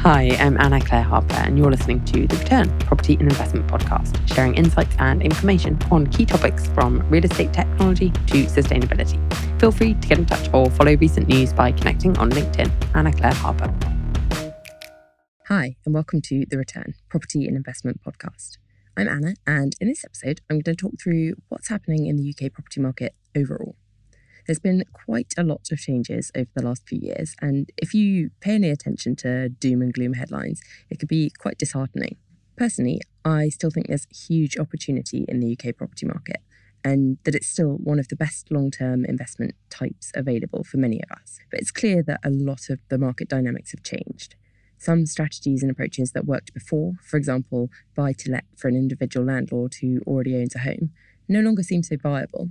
Hi, I'm Anna Clare Harper, and you're listening to The Return Property and Investment Podcast, sharing insights and information on key topics from real estate technology to sustainability. Feel free to get in touch or follow recent news by connecting on LinkedIn. Anna Clare Harper. Hi, and welcome to The Return Property and Investment Podcast. I'm Anna, and in this episode, I'm going to talk through what's happening in the UK property market overall. There's been quite a lot of changes over the last few years, and if you pay any attention to doom and gloom headlines, it could be quite disheartening. Personally, I still think there's huge opportunity in the UK property market, and that it's still one of the best long term investment types available for many of us. But it's clear that a lot of the market dynamics have changed. Some strategies and approaches that worked before, for example, buy to let for an individual landlord who already owns a home, no longer seem so viable.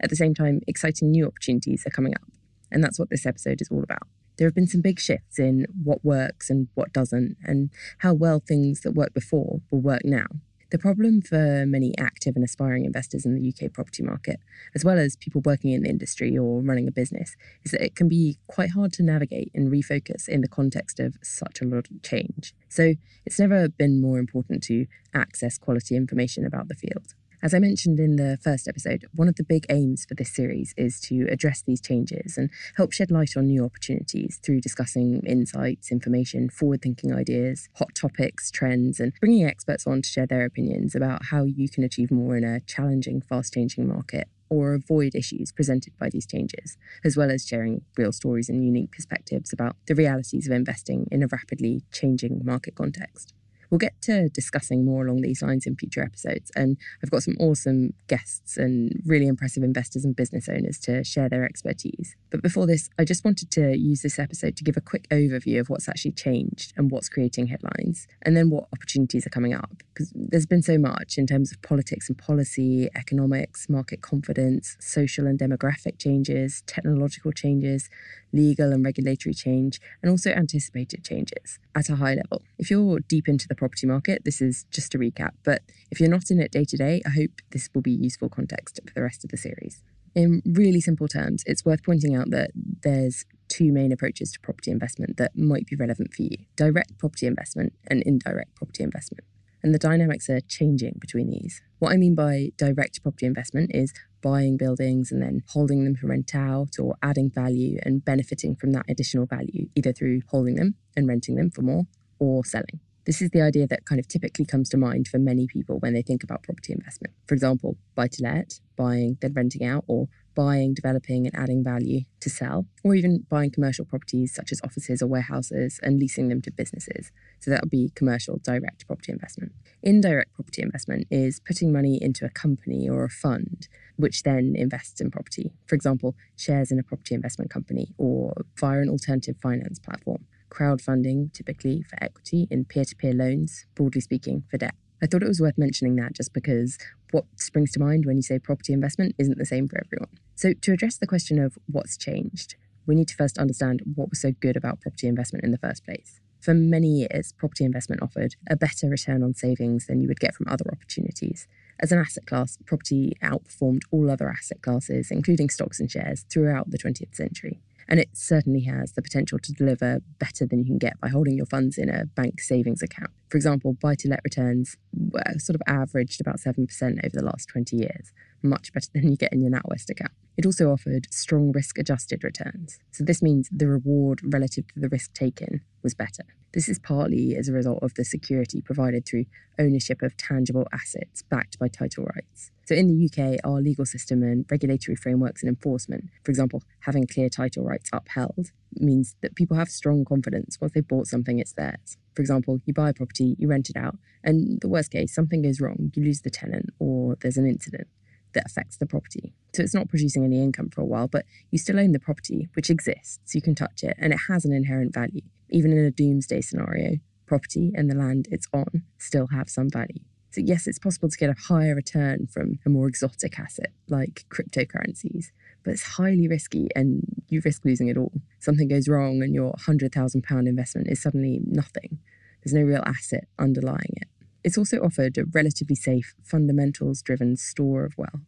At the same time, exciting new opportunities are coming up. And that's what this episode is all about. There have been some big shifts in what works and what doesn't, and how well things that worked before will work now. The problem for many active and aspiring investors in the UK property market, as well as people working in the industry or running a business, is that it can be quite hard to navigate and refocus in the context of such a lot of change. So it's never been more important to access quality information about the field. As I mentioned in the first episode, one of the big aims for this series is to address these changes and help shed light on new opportunities through discussing insights, information, forward thinking ideas, hot topics, trends, and bringing experts on to share their opinions about how you can achieve more in a challenging, fast changing market or avoid issues presented by these changes, as well as sharing real stories and unique perspectives about the realities of investing in a rapidly changing market context. We'll get to discussing more along these lines in future episodes. And I've got some awesome guests and really impressive investors and business owners to share their expertise. But before this, I just wanted to use this episode to give a quick overview of what's actually changed and what's creating headlines, and then what opportunities are coming up. Because there's been so much in terms of politics and policy, economics, market confidence, social and demographic changes, technological changes, legal and regulatory change, and also anticipated changes at a high level. If you're deep into the property market, this is just a recap, but if you're not in it day to day, I hope this will be useful context for the rest of the series. In really simple terms, it's worth pointing out that there's two main approaches to property investment that might be relevant for you direct property investment and indirect property investment. And the dynamics are changing between these. What I mean by direct property investment is buying buildings and then holding them to rent out or adding value and benefiting from that additional value, either through holding them and renting them for more or selling. This is the idea that kind of typically comes to mind for many people when they think about property investment. For example, buy to let, buying, then renting out, or buying, developing, and adding value to sell, or even buying commercial properties such as offices or warehouses and leasing them to businesses. So that would be commercial direct property investment. Indirect property investment is putting money into a company or a fund which then invests in property. For example, shares in a property investment company or via an alternative finance platform. Crowdfunding, typically for equity, in peer to peer loans, broadly speaking, for debt. I thought it was worth mentioning that just because what springs to mind when you say property investment isn't the same for everyone. So, to address the question of what's changed, we need to first understand what was so good about property investment in the first place. For many years, property investment offered a better return on savings than you would get from other opportunities. As an asset class, property outperformed all other asset classes, including stocks and shares, throughout the 20th century. And it certainly has the potential to deliver better than you can get by holding your funds in a bank savings account. For example, buy to let returns were sort of averaged about 7% over the last 20 years, much better than you get in your NatWest account. It also offered strong risk adjusted returns. So this means the reward relative to the risk taken was better. This is partly as a result of the security provided through ownership of tangible assets backed by title rights. So, in the UK, our legal system and regulatory frameworks and enforcement, for example, having clear title rights upheld, means that people have strong confidence once they've bought something, it's theirs. For example, you buy a property, you rent it out, and the worst case, something goes wrong, you lose the tenant, or there's an incident that affects the property. So it's not producing any income for a while, but you still own the property, which exists, you can touch it, and it has an inherent value. Even in a doomsday scenario, property and the land it's on still have some value. So, yes, it's possible to get a higher return from a more exotic asset like cryptocurrencies, but it's highly risky and you risk losing it all. Something goes wrong and your £100,000 investment is suddenly nothing. There's no real asset underlying it. It's also offered a relatively safe, fundamentals driven store of wealth.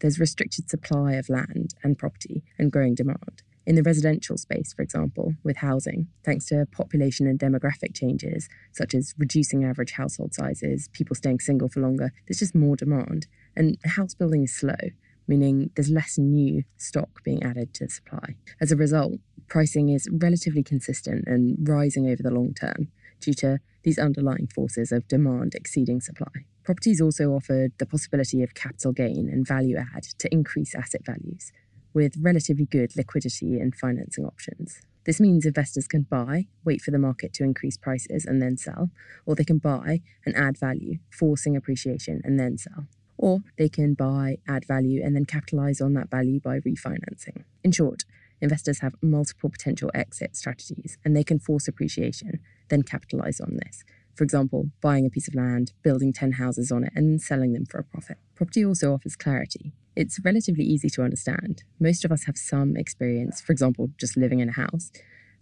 There's restricted supply of land and property and growing demand. In the residential space, for example, with housing, thanks to population and demographic changes, such as reducing average household sizes, people staying single for longer, there's just more demand. And house building is slow, meaning there's less new stock being added to supply. As a result, pricing is relatively consistent and rising over the long term due to these underlying forces of demand exceeding supply. Properties also offered the possibility of capital gain and value add to increase asset values with relatively good liquidity and financing options. This means investors can buy, wait for the market to increase prices and then sell, or they can buy and add value, forcing appreciation and then sell. Or they can buy, add value, and then capitalize on that value by refinancing. In short, investors have multiple potential exit strategies and they can force appreciation, then capitalize on this. For example, buying a piece of land, building 10 houses on it, and selling them for a profit. Property also offers clarity. It's relatively easy to understand. Most of us have some experience, for example, just living in a house.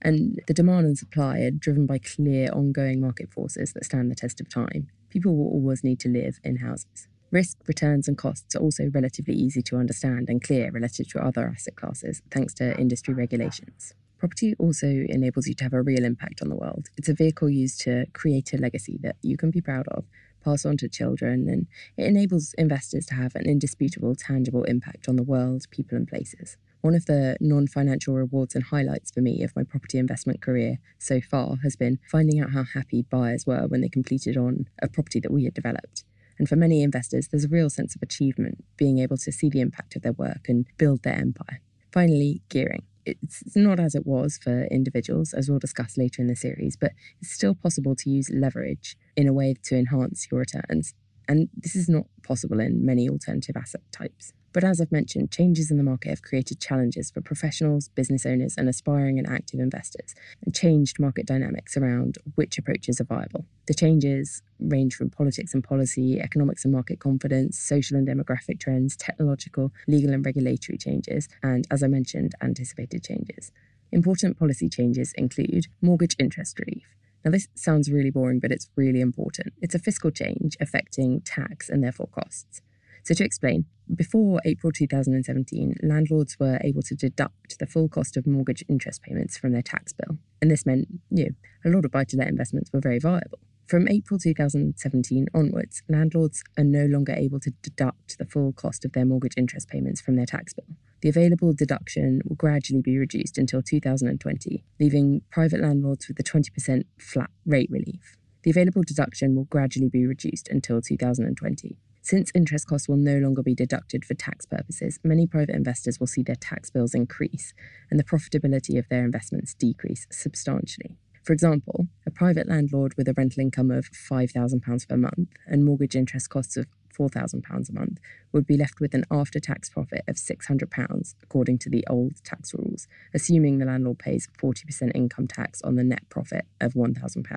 And the demand and supply are driven by clear, ongoing market forces that stand the test of time. People will always need to live in houses. Risk, returns, and costs are also relatively easy to understand and clear relative to other asset classes, thanks to industry regulations. Property also enables you to have a real impact on the world. It's a vehicle used to create a legacy that you can be proud of pass on to children, and it enables investors to have an indisputable, tangible impact on the world, people, and places. One of the non financial rewards and highlights for me of my property investment career so far has been finding out how happy buyers were when they completed on a property that we had developed. And for many investors, there's a real sense of achievement being able to see the impact of their work and build their empire. Finally, gearing it's not as it was for individuals, as we'll discuss later in the series, but it's still possible to use leverage in a way to enhance your returns. And this is not possible in many alternative asset types. But as I've mentioned, changes in the market have created challenges for professionals, business owners, and aspiring and active investors, and changed market dynamics around which approaches are viable. The changes range from politics and policy, economics and market confidence, social and demographic trends, technological, legal, and regulatory changes, and, as I mentioned, anticipated changes. Important policy changes include mortgage interest relief. Now, this sounds really boring, but it's really important. It's a fiscal change affecting tax and therefore costs. So, to explain, before April 2017, landlords were able to deduct the full cost of mortgage interest payments from their tax bill. And this meant, you know, a lot of buy to let investments were very viable. From April 2017 onwards, landlords are no longer able to deduct the full cost of their mortgage interest payments from their tax bill. The available deduction will gradually be reduced until 2020, leaving private landlords with a 20% flat rate relief. The available deduction will gradually be reduced until 2020. Since interest costs will no longer be deducted for tax purposes, many private investors will see their tax bills increase and the profitability of their investments decrease substantially. For example, a private landlord with a rental income of £5,000 per month and mortgage interest costs of £4,000 a month would be left with an after tax profit of £600 according to the old tax rules, assuming the landlord pays 40% income tax on the net profit of £1,000.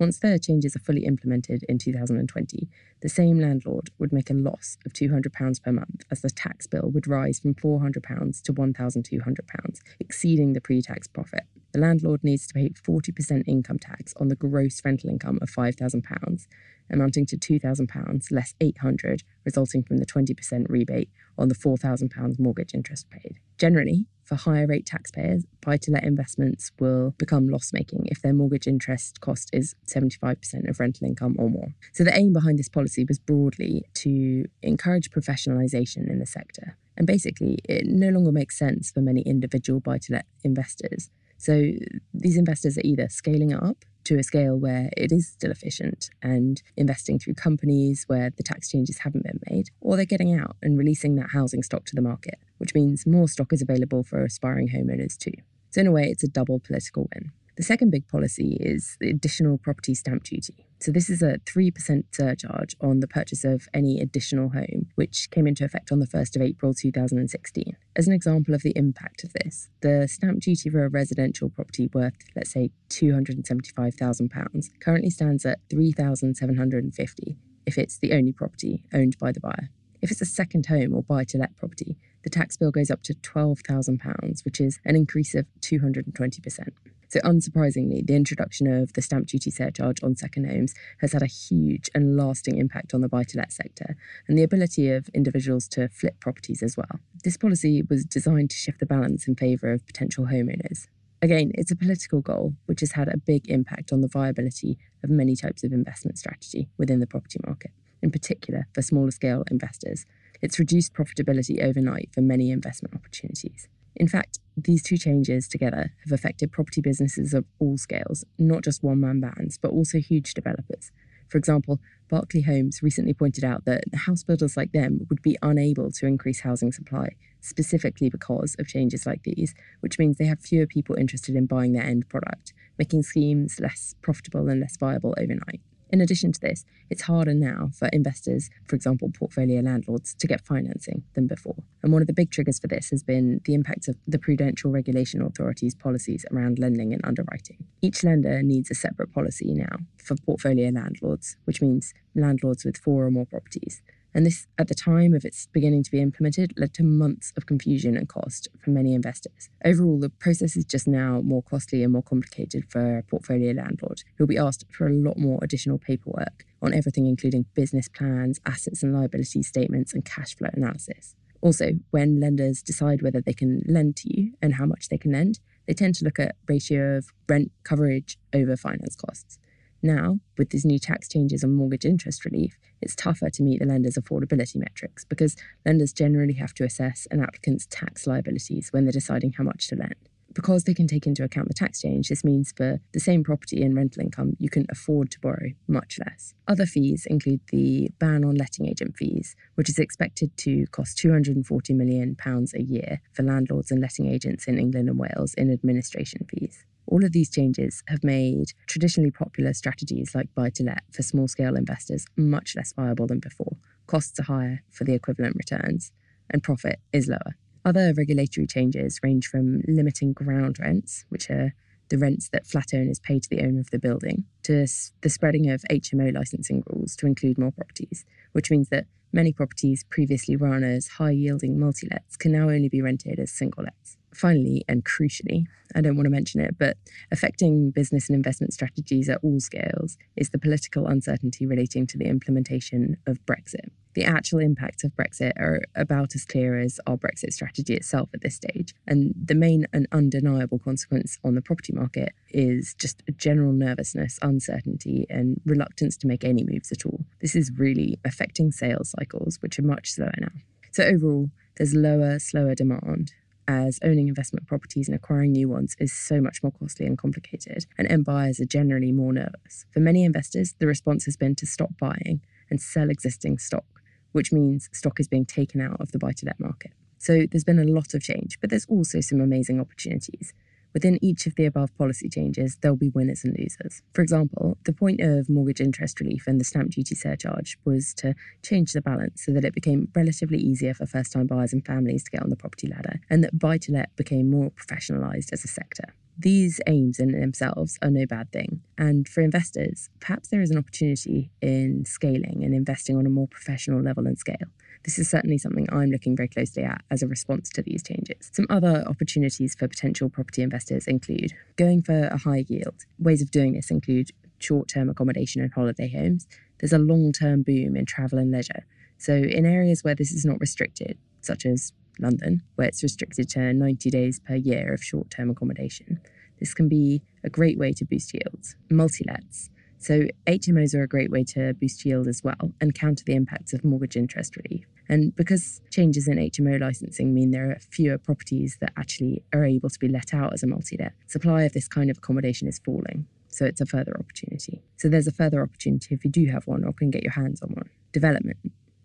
Once their changes are fully implemented in 2020, the same landlord would make a loss of £200 per month as the tax bill would rise from £400 to £1,200, exceeding the pre tax profit. The landlord needs to pay 40% income tax on the gross rental income of £5,000, amounting to £2,000 less £800, resulting from the 20% rebate on the £4,000 mortgage interest paid. Generally, for higher rate taxpayers, buy to let investments will become loss making if their mortgage interest cost is 75% of rental income or more. So, the aim behind this policy was broadly to encourage professionalisation in the sector. And basically, it no longer makes sense for many individual buy to let investors. So, these investors are either scaling up to a scale where it is still efficient and investing through companies where the tax changes haven't been made, or they're getting out and releasing that housing stock to the market, which means more stock is available for aspiring homeowners too. So, in a way, it's a double political win. The second big policy is the additional property stamp duty. So, this is a 3% surcharge on the purchase of any additional home, which came into effect on the 1st of April 2016. As an example of the impact of this, the stamp duty for a residential property worth, let's say, £275,000 currently stands at £3,750 if it's the only property owned by the buyer. If it's a second home or buy to let property, the tax bill goes up to £12,000, which is an increase of 220%. So, unsurprisingly, the introduction of the stamp duty surcharge on second homes has had a huge and lasting impact on the buy to let sector and the ability of individuals to flip properties as well. This policy was designed to shift the balance in favour of potential homeowners. Again, it's a political goal which has had a big impact on the viability of many types of investment strategy within the property market, in particular for smaller scale investors. It's reduced profitability overnight for many investment opportunities. In fact, these two changes together have affected property businesses of all scales, not just one man bands, but also huge developers. For example, Berkeley Homes recently pointed out that house builders like them would be unable to increase housing supply, specifically because of changes like these, which means they have fewer people interested in buying their end product, making schemes less profitable and less viable overnight. In addition to this, it's harder now for investors, for example, portfolio landlords, to get financing than before. And one of the big triggers for this has been the impact of the Prudential Regulation Authority's policies around lending and underwriting. Each lender needs a separate policy now for portfolio landlords, which means landlords with four or more properties. And this, at the time of its beginning to be implemented, led to months of confusion and cost for many investors. Overall, the process is just now more costly and more complicated for a portfolio landlord, who'll be asked for a lot more additional paperwork on everything, including business plans, assets and liability statements, and cash flow analysis. Also, when lenders decide whether they can lend to you and how much they can lend, they tend to look at ratio of rent coverage over finance costs. Now, with these new tax changes on mortgage interest relief, it's tougher to meet the lender's affordability metrics because lenders generally have to assess an applicant's tax liabilities when they're deciding how much to lend. Because they can take into account the tax change, this means for the same property and rental income, you can afford to borrow much less. Other fees include the ban on letting agent fees, which is expected to cost £240 million a year for landlords and letting agents in England and Wales in administration fees. All of these changes have made traditionally popular strategies like buy to let for small scale investors much less viable than before. Costs are higher for the equivalent returns, and profit is lower. Other regulatory changes range from limiting ground rents, which are the rents that flat owners pay to the owner of the building, to the spreading of HMO licensing rules to include more properties, which means that many properties previously run as high yielding multi lets can now only be rented as single lets finally and crucially, I don't want to mention it, but affecting business and investment strategies at all scales is the political uncertainty relating to the implementation of Brexit. The actual impacts of Brexit are about as clear as our Brexit strategy itself at this stage. And the main and undeniable consequence on the property market is just a general nervousness, uncertainty, and reluctance to make any moves at all. This is really affecting sales cycles, which are much slower now. So, overall, there's lower, slower demand, as owning investment properties and acquiring new ones is so much more costly and complicated, and end buyers are generally more nervous. For many investors, the response has been to stop buying and sell existing stock, which means stock is being taken out of the buy to let market. So there's been a lot of change, but there's also some amazing opportunities. Within each of the above policy changes, there'll be winners and losers. For example, the point of mortgage interest relief and the stamp duty surcharge was to change the balance so that it became relatively easier for first time buyers and families to get on the property ladder, and that buy to let became more professionalised as a sector. These aims in themselves are no bad thing. And for investors, perhaps there is an opportunity in scaling and investing on a more professional level and scale. This is certainly something I'm looking very closely at as a response to these changes. Some other opportunities for potential property investors include going for a high yield. Ways of doing this include short term accommodation and holiday homes. There's a long term boom in travel and leisure. So, in areas where this is not restricted, such as London, where it's restricted to 90 days per year of short term accommodation, this can be a great way to boost yields. Multi lets. So HMOs are a great way to boost yield as well and counter the impacts of mortgage interest relief. And because changes in HMO licensing mean there are fewer properties that actually are able to be let out as a multi let, supply of this kind of accommodation is falling. So it's a further opportunity. So there's a further opportunity if you do have one or can get your hands on one. Development.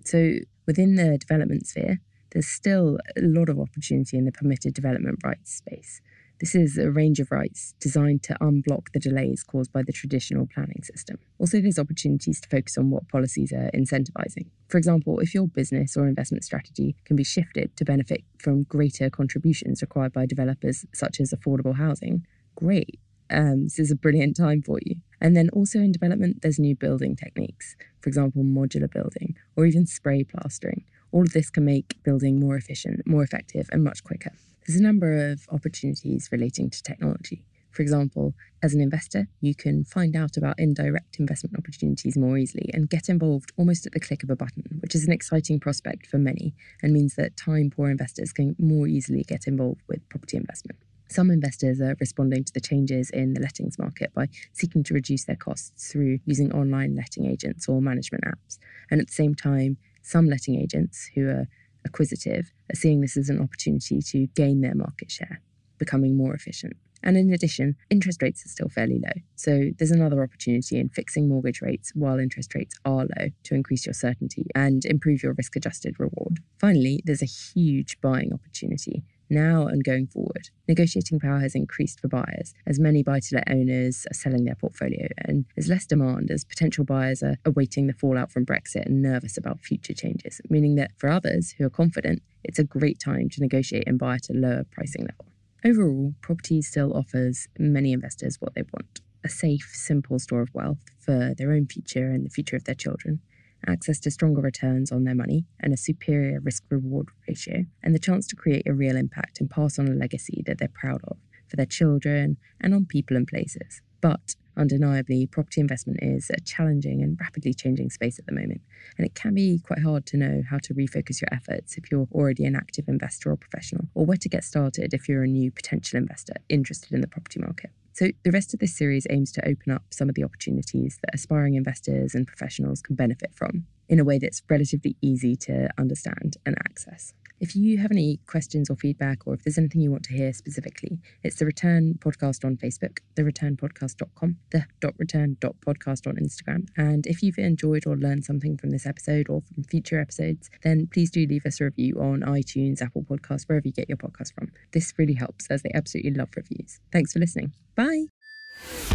So within the development sphere, there's still a lot of opportunity in the permitted development rights space. This is a range of rights designed to unblock the delays caused by the traditional planning system. Also, there's opportunities to focus on what policies are incentivizing. For example, if your business or investment strategy can be shifted to benefit from greater contributions required by developers such as affordable housing, great. Um, this is a brilliant time for you. And then also in development, there's new building techniques, for example, modular building or even spray plastering. All of this can make building more efficient, more effective, and much quicker. There's a number of opportunities relating to technology. For example, as an investor, you can find out about indirect investment opportunities more easily and get involved almost at the click of a button, which is an exciting prospect for many and means that time poor investors can more easily get involved with property investment. Some investors are responding to the changes in the lettings market by seeking to reduce their costs through using online letting agents or management apps. And at the same time, some letting agents who are acquisitive are seeing this as an opportunity to gain their market share, becoming more efficient. And in addition, interest rates are still fairly low. So there's another opportunity in fixing mortgage rates while interest rates are low to increase your certainty and improve your risk adjusted reward. Finally, there's a huge buying opportunity now and going forward. Negotiating power has increased for buyers as many buy to let owners are selling their portfolio, and there's less demand as potential buyers are awaiting the fallout from Brexit and nervous about future changes, meaning that for others who are confident, it's a great time to negotiate and buy at a lower pricing level. Overall, property still offers many investors what they want a safe, simple store of wealth for their own future and the future of their children access to stronger returns on their money and a superior risk reward ratio, and the chance to create a real impact and pass on a legacy that they're proud of for their children and on people and places. But undeniably, property investment is a challenging and rapidly changing space at the moment, and it can be quite hard to know how to refocus your efforts if you're already an active investor or professional, or where to get started if you're a new potential investor interested in the property market. So, the rest of this series aims to open up some of the opportunities that aspiring investors and professionals can benefit from in a way that's relatively easy to understand and access. If you have any questions or feedback, or if there's anything you want to hear specifically, it's the Return Podcast on Facebook, the returnpodcast.com, the dot return dot podcast on Instagram. And if you've enjoyed or learned something from this episode or from future episodes, then please do leave us a review on iTunes, Apple Podcasts, wherever you get your podcast from. This really helps as they absolutely love reviews. Thanks for listening. Bye.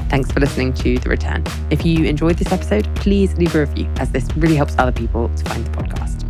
Thanks for listening to The Return. If you enjoyed this episode, please leave a review as this really helps other people to find the podcast.